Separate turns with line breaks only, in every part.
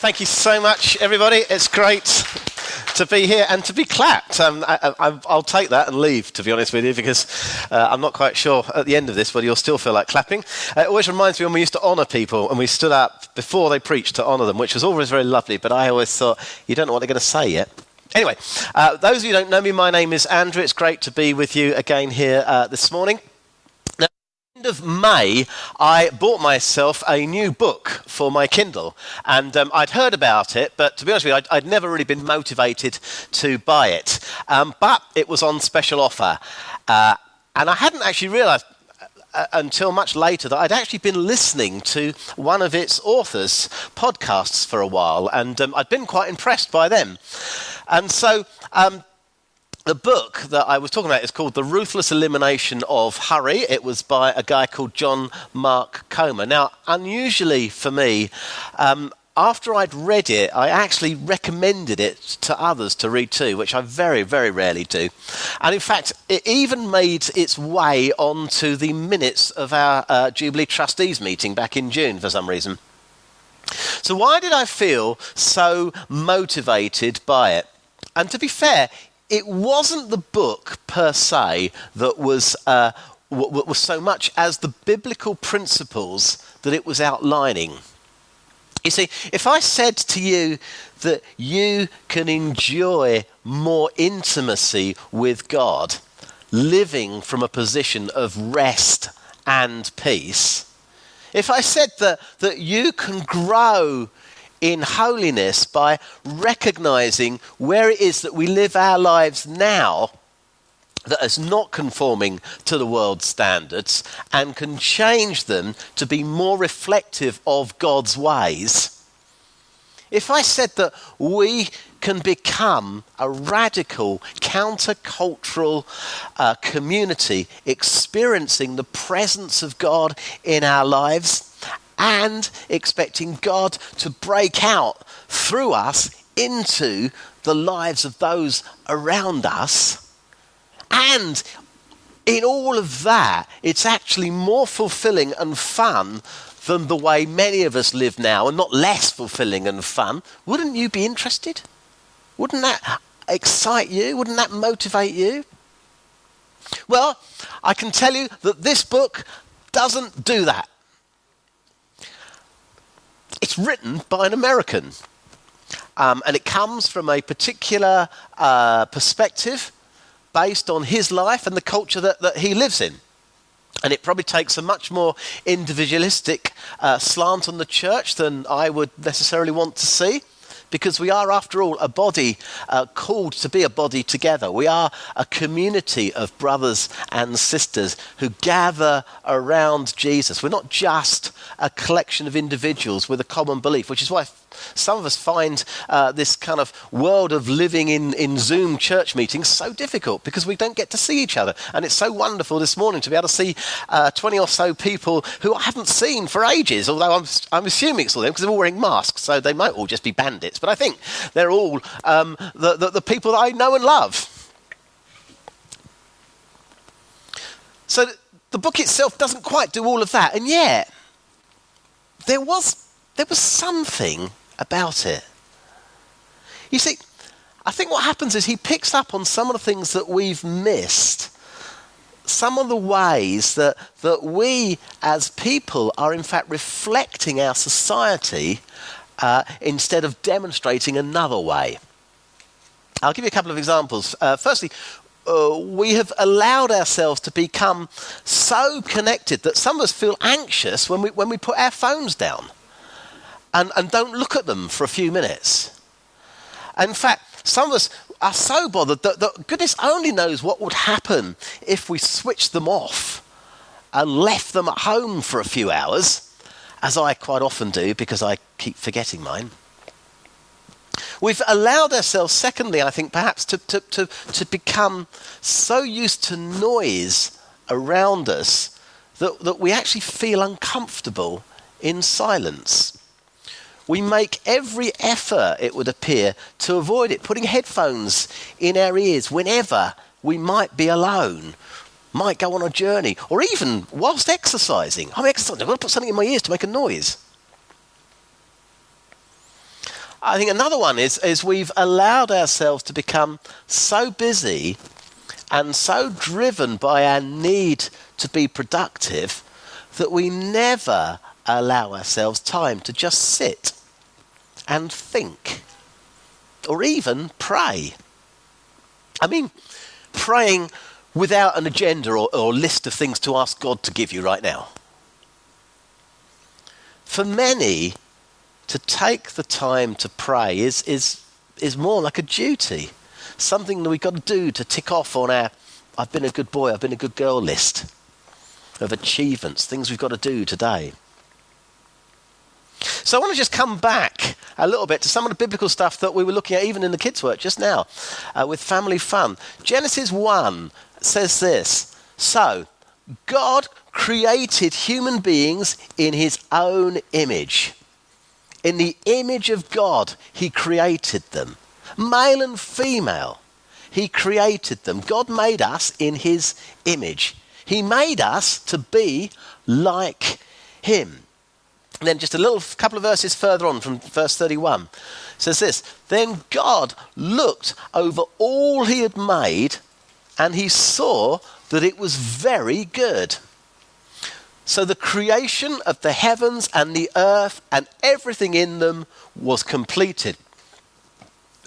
Thank you so much, everybody. It's great to be here and to be clapped. Um, I, will take that and leave, to be honest with you, because uh, I'm not quite sure at the end of this whether you'll still feel like clapping. Uh, it always reminds me when we used to honour people and we stood up before they preached to honour them, which was always very lovely, but I always thought, you don't know what they're going to say yet. Anyway, uh, those of you who don't know me, my name is Andrew. It's great to be with you again here uh, this morning end of May, I bought myself a new book for my Kindle. And um, I'd heard about it, but to be honest with you, I'd, I'd never really been motivated to buy it. Um, but it was on special offer. Uh, and I hadn't actually realized uh, uh, until much later that I'd actually been listening to one of its authors' podcasts for a while, and um, I'd been quite impressed by them. And so um, the book that I was talking about is called The Ruthless Elimination of Hurry. It was by a guy called John Mark Comer. Now, unusually for me, um, after I'd read it, I actually recommended it to others to read too, which I very, very rarely do. And in fact, it even made its way onto the minutes of our uh, Jubilee Trustees meeting back in June for some reason. So, why did I feel so motivated by it? And to be fair, it wasn't the book per se that was, uh, w- was so much as the biblical principles that it was outlining. You see, if I said to you that you can enjoy more intimacy with God living from a position of rest and peace, if I said that, that you can grow in holiness by recognizing where it is that we live our lives now that is not conforming to the world's standards and can change them to be more reflective of God's ways. If I said that we can become a radical countercultural uh, community experiencing the presence of God in our lives and expecting God to break out through us into the lives of those around us. And in all of that, it's actually more fulfilling and fun than the way many of us live now, and not less fulfilling and fun. Wouldn't you be interested? Wouldn't that excite you? Wouldn't that motivate you? Well, I can tell you that this book doesn't do that. It's written by an American. Um, and it comes from a particular uh, perspective based on his life and the culture that, that he lives in. And it probably takes a much more individualistic uh, slant on the church than I would necessarily want to see because we are, after all, a body uh, called to be a body together. We are a community of brothers and sisters who gather around Jesus. We're not just a collection of individuals with a common belief, which is why some of us find uh, this kind of world of living in, in Zoom church meetings so difficult because we don't get to see each other. And it's so wonderful this morning to be able to see uh, 20 or so people who I haven't seen for ages, although I'm, I'm assuming it's all them because they're all wearing masks, so they might all just be bandits. But I think they're all um, the, the, the people that I know and love. So the book itself doesn't quite do all of that, and yet there was there was something about it. You see, I think what happens is he picks up on some of the things that we've missed, some of the ways that, that we as people are in fact reflecting our society uh, instead of demonstrating another way. I'll give you a couple of examples. Uh, firstly, uh, we have allowed ourselves to become so connected that some of us feel anxious when we, when we put our phones down and, and don't look at them for a few minutes. In fact, some of us are so bothered that, that goodness only knows what would happen if we switched them off and left them at home for a few hours, as I quite often do because I keep forgetting mine. We've allowed ourselves, secondly, I think, perhaps to, to, to, to become so used to noise around us that, that we actually feel uncomfortable in silence. We make every effort, it would appear, to avoid it, putting headphones in our ears whenever we might be alone, might go on a journey, or even whilst exercising. I'm exercising, I've got to put something in my ears to make a noise. I think another one is, is we've allowed ourselves to become so busy and so driven by our need to be productive that we never allow ourselves time to just sit and think or even pray. I mean, praying without an agenda or, or list of things to ask God to give you right now. For many, to take the time to pray is, is, is more like a duty, something that we've got to do to tick off on our I've been a good boy, I've been a good girl list of achievements, things we've got to do today. So I want to just come back a little bit to some of the biblical stuff that we were looking at even in the kids' work just now uh, with family fun. Genesis 1 says this So, God created human beings in his own image. In the image of God, He created them. Male and female, He created them. God made us in His image. He made us to be like Him. And then just a little couple of verses further on from verse 31 says this Then God looked over all He had made, and He saw that it was very good. So the creation of the heavens and the earth and everything in them was completed.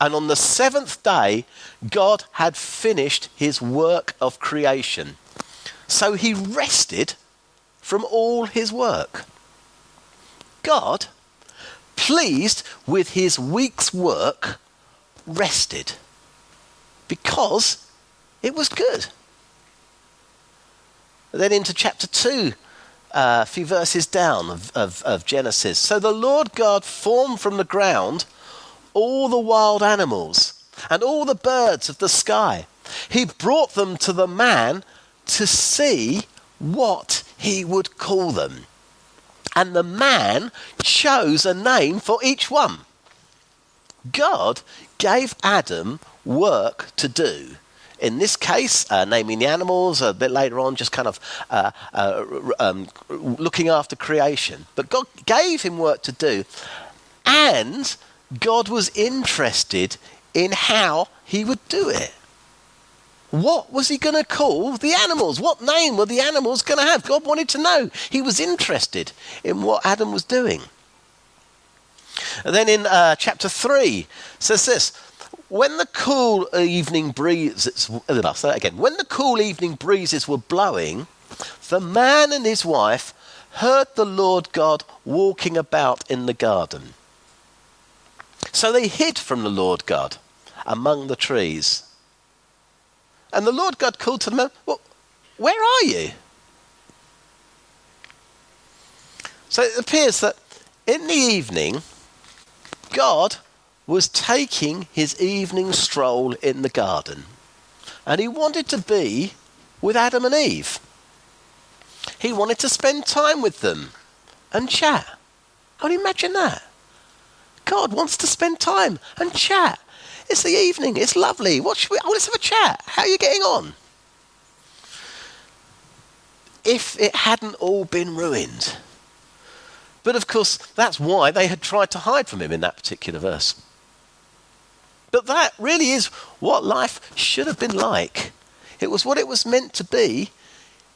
And on the seventh day, God had finished his work of creation. So he rested from all his work. God, pleased with his week's work, rested because it was good. Then into chapter 2, uh, a few verses down of, of, of Genesis. So the Lord God formed from the ground all the wild animals and all the birds of the sky. He brought them to the man to see what he would call them. And the man chose a name for each one. God gave Adam work to do in this case, uh, naming the animals, a bit later on, just kind of uh, uh, um, looking after creation. But God gave him work to do, and God was interested in how he would do it. What was he going to call the animals? What name were the animals going to have? God wanted to know. He was interested in what Adam was doing. And then in uh, chapter 3 says this when the cool evening breezes, uh, again, when the cool evening breezes were blowing, the man and his wife heard the Lord God walking about in the garden. So they hid from the Lord God among the trees. And the Lord God called to them, well, Where are you? So it appears that in the evening, God was taking his evening stroll in the garden. And he wanted to be with Adam and Eve. He wanted to spend time with them and chat. Can you imagine that? God wants to spend time and chat. It's the evening. It's lovely. What should we? Oh, let's have a chat. How are you getting on? If it hadn't all been ruined. But of course, that's why they had tried to hide from him in that particular verse. But that really is what life should have been like. It was what it was meant to be.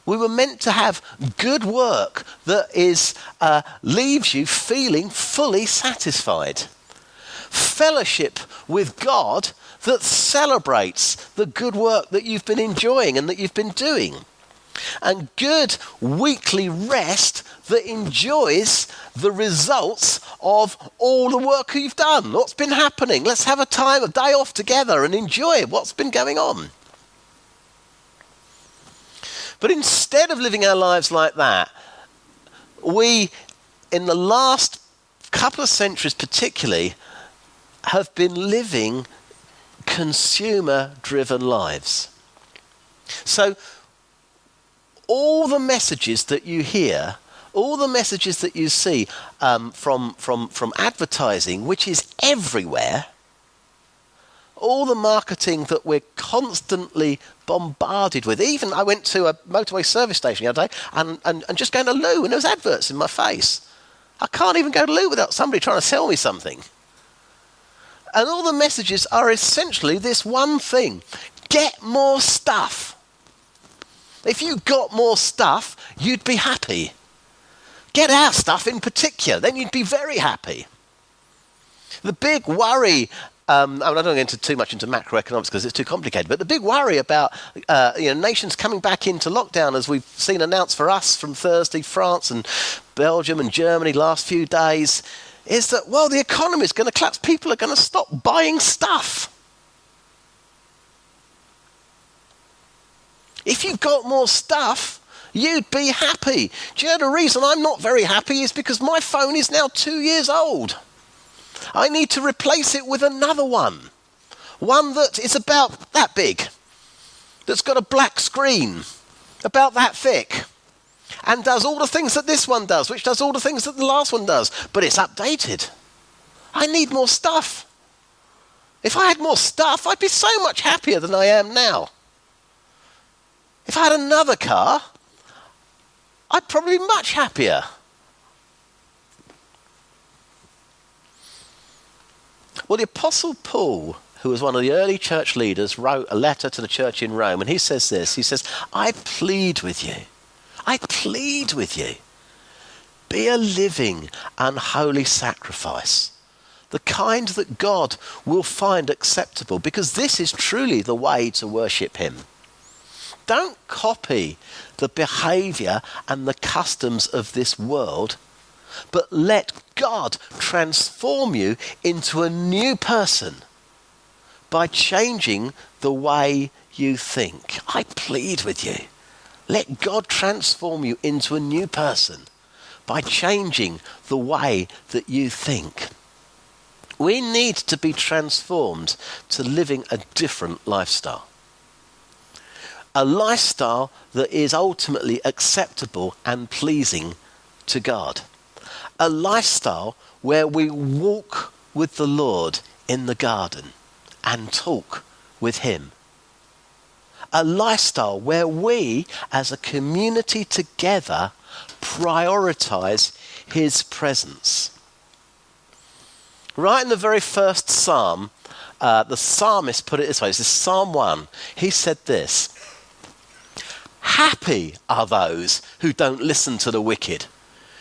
We were meant to have good work that is uh, leaves you feeling fully satisfied. Fellowship with God that celebrates the good work that you've been enjoying and that you've been doing and good weekly rest that enjoys the results of all the work you've done. What's been happening? Let's have a time, a day off together and enjoy what's been going on. But instead of living our lives like that, we, in the last couple of centuries particularly, have been living consumer driven lives. So all the messages that you hear, all the messages that you see um, from, from, from advertising, which is everywhere, all the marketing that we're constantly bombarded with. Even I went to a motorway service station the other day and, and, and just going to loo, and there was adverts in my face. I can't even go to loo without somebody trying to sell me something. And all the messages are essentially this one thing get more stuff. If you got more stuff, you'd be happy. Get our stuff in particular, then you'd be very happy. The big worry um, I, mean, I don't go into too much into macroeconomics because it's too complicated. But the big worry about uh, you know nations coming back into lockdown, as we've seen announced for us from Thursday, France and Belgium and Germany last few days, is that well the economy is going to collapse. People are going to stop buying stuff. If you've got more stuff, you'd be happy. Do you know the reason I'm not very happy is because my phone is now two years old. I need to replace it with another one. One that is about that big, that's got a black screen, about that thick, and does all the things that this one does, which does all the things that the last one does, but it's updated. I need more stuff. If I had more stuff, I'd be so much happier than I am now. If I had another car, I'd probably be much happier. Well, the Apostle Paul, who was one of the early church leaders, wrote a letter to the church in Rome, and he says this He says, I plead with you, I plead with you, be a living, unholy sacrifice, the kind that God will find acceptable, because this is truly the way to worship Him. Don't copy the behavior and the customs of this world but let God transform you into a new person by changing the way you think. I plead with you. Let God transform you into a new person by changing the way that you think. We need to be transformed to living a different lifestyle. A lifestyle that is ultimately acceptable and pleasing to God a lifestyle where we walk with the Lord in the garden and talk with Him. A lifestyle where we, as a community together, prioritize His presence. Right in the very first psalm, uh, the psalmist put it this way this is Psalm 1. He said this Happy are those who don't listen to the wicked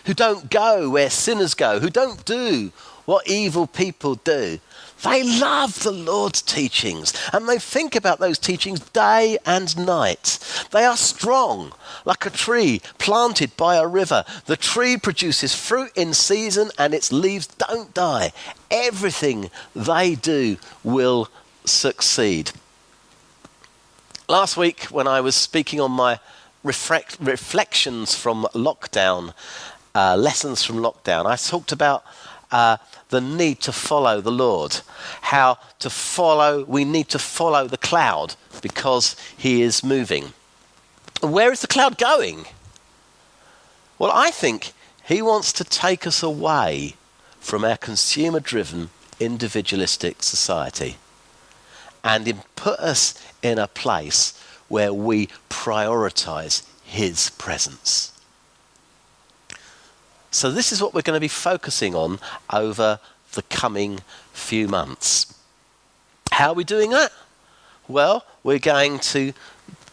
who don't go where sinners go, who don't do what evil people do. They love the Lord's teachings and they think about those teachings day and night. They are strong, like a tree planted by a river. The tree produces fruit in season and its leaves don't die. Everything they do will succeed. Last week, when I was speaking on my reflect, reflections from lockdown, uh, lessons from lockdown, I talked about uh, the need to follow the Lord. How to follow, we need to follow the cloud because he is moving. Where is the cloud going? Well, I think he wants to take us away from our consumer driven, individualistic society and put us in a place where we prioritize his presence. So, this is what we're going to be focusing on over the coming few months. How are we doing that? Well, we're going to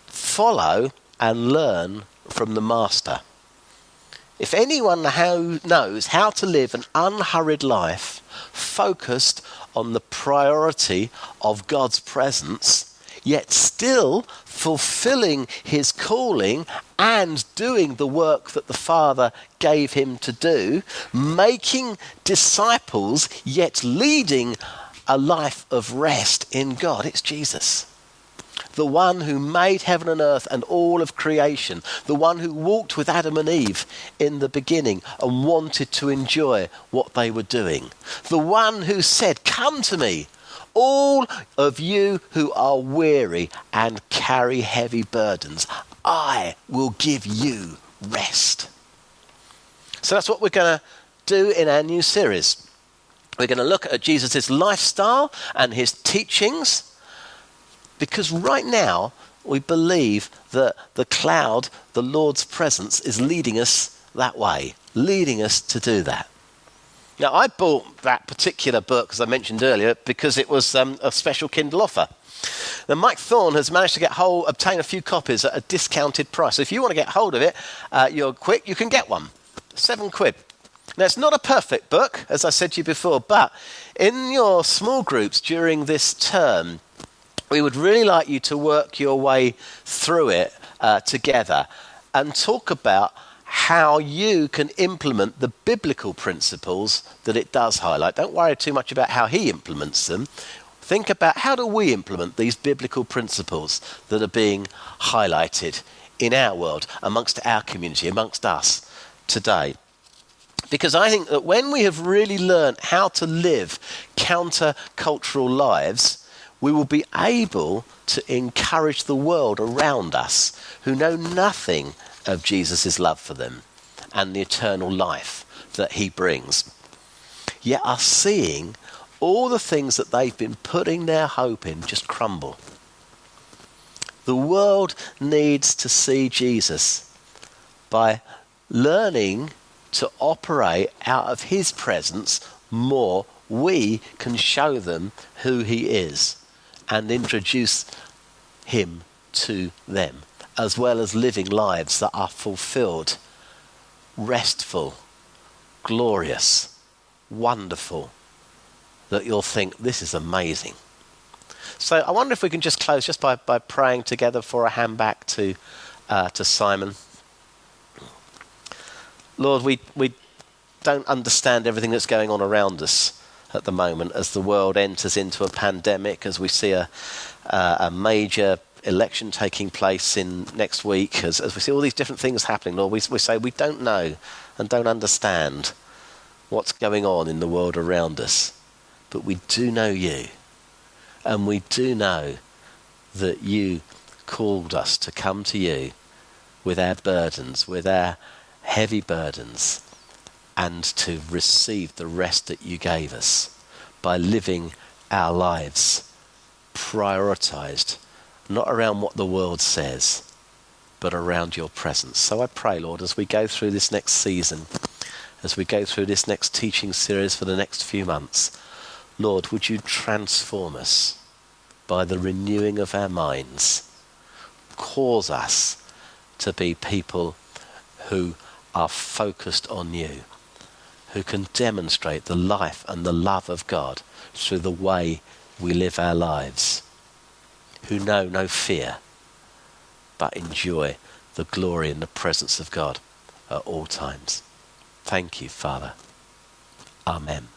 follow and learn from the Master. If anyone knows how to live an unhurried life focused on the priority of God's presence, yet still fulfilling his calling and doing the work that the Father gave him to do, making disciples, yet leading a life of rest in God. It's Jesus. The one who made heaven and earth and all of creation, the one who walked with Adam and Eve in the beginning and wanted to enjoy what they were doing, the one who said, Come to me, all of you who are weary and carry heavy burdens, I will give you rest. So that's what we're going to do in our new series. We're going to look at Jesus' lifestyle and his teachings because right now we believe that the cloud, the Lord's presence, is leading us that way, leading us to do that. Now, I bought that particular book, as I mentioned earlier, because it was um, a special Kindle offer. Now, Mike Thorne has managed to get hold, obtain a few copies at a discounted price. So if you want to get hold of it, uh, you're quick, you can get one. Seven quid. Now, it's not a perfect book, as I said to you before, but in your small groups during this term, we would really like you to work your way through it uh, together and talk about how you can implement the biblical principles that it does highlight. Don't worry too much about how he implements them. Think about how do we implement these biblical principles that are being highlighted in our world, amongst our community, amongst us today. Because I think that when we have really learned how to live counter-cultural lives, we will be able to encourage the world around us who know nothing of Jesus' love for them and the eternal life that he brings. Yet are seeing all the things that they've been putting their hope in just crumble. The world needs to see Jesus by learning to operate out of his presence more. We can show them who he is and introduce him to them, as well as living lives that are fulfilled, restful, glorious, wonderful, that you'll think, this is amazing. So I wonder if we can just close just by, by praying together for a hand back to, uh, to Simon. Lord, we, we don't understand everything that's going on around us at the moment as the world enters into a pandemic, as we see a, uh, a major election taking place in next week, as, as we see all these different things happening, Lord, we, we say we don't know and don't understand what's going on in the world around us, but we do know you, and we do know that you called us to come to you with our burdens, with our heavy burdens, and to receive the rest that you gave us by living our lives prioritized, not around what the world says, but around your presence. So I pray, Lord, as we go through this next season, as we go through this next teaching series for the next few months, Lord, would you transform us by the renewing of our minds? Cause us to be people who are focused on you who can demonstrate the life and the love of God through the way we live our lives, who know no fear, but enjoy the glory and the presence of God at all times. Thank you, Father. Amen.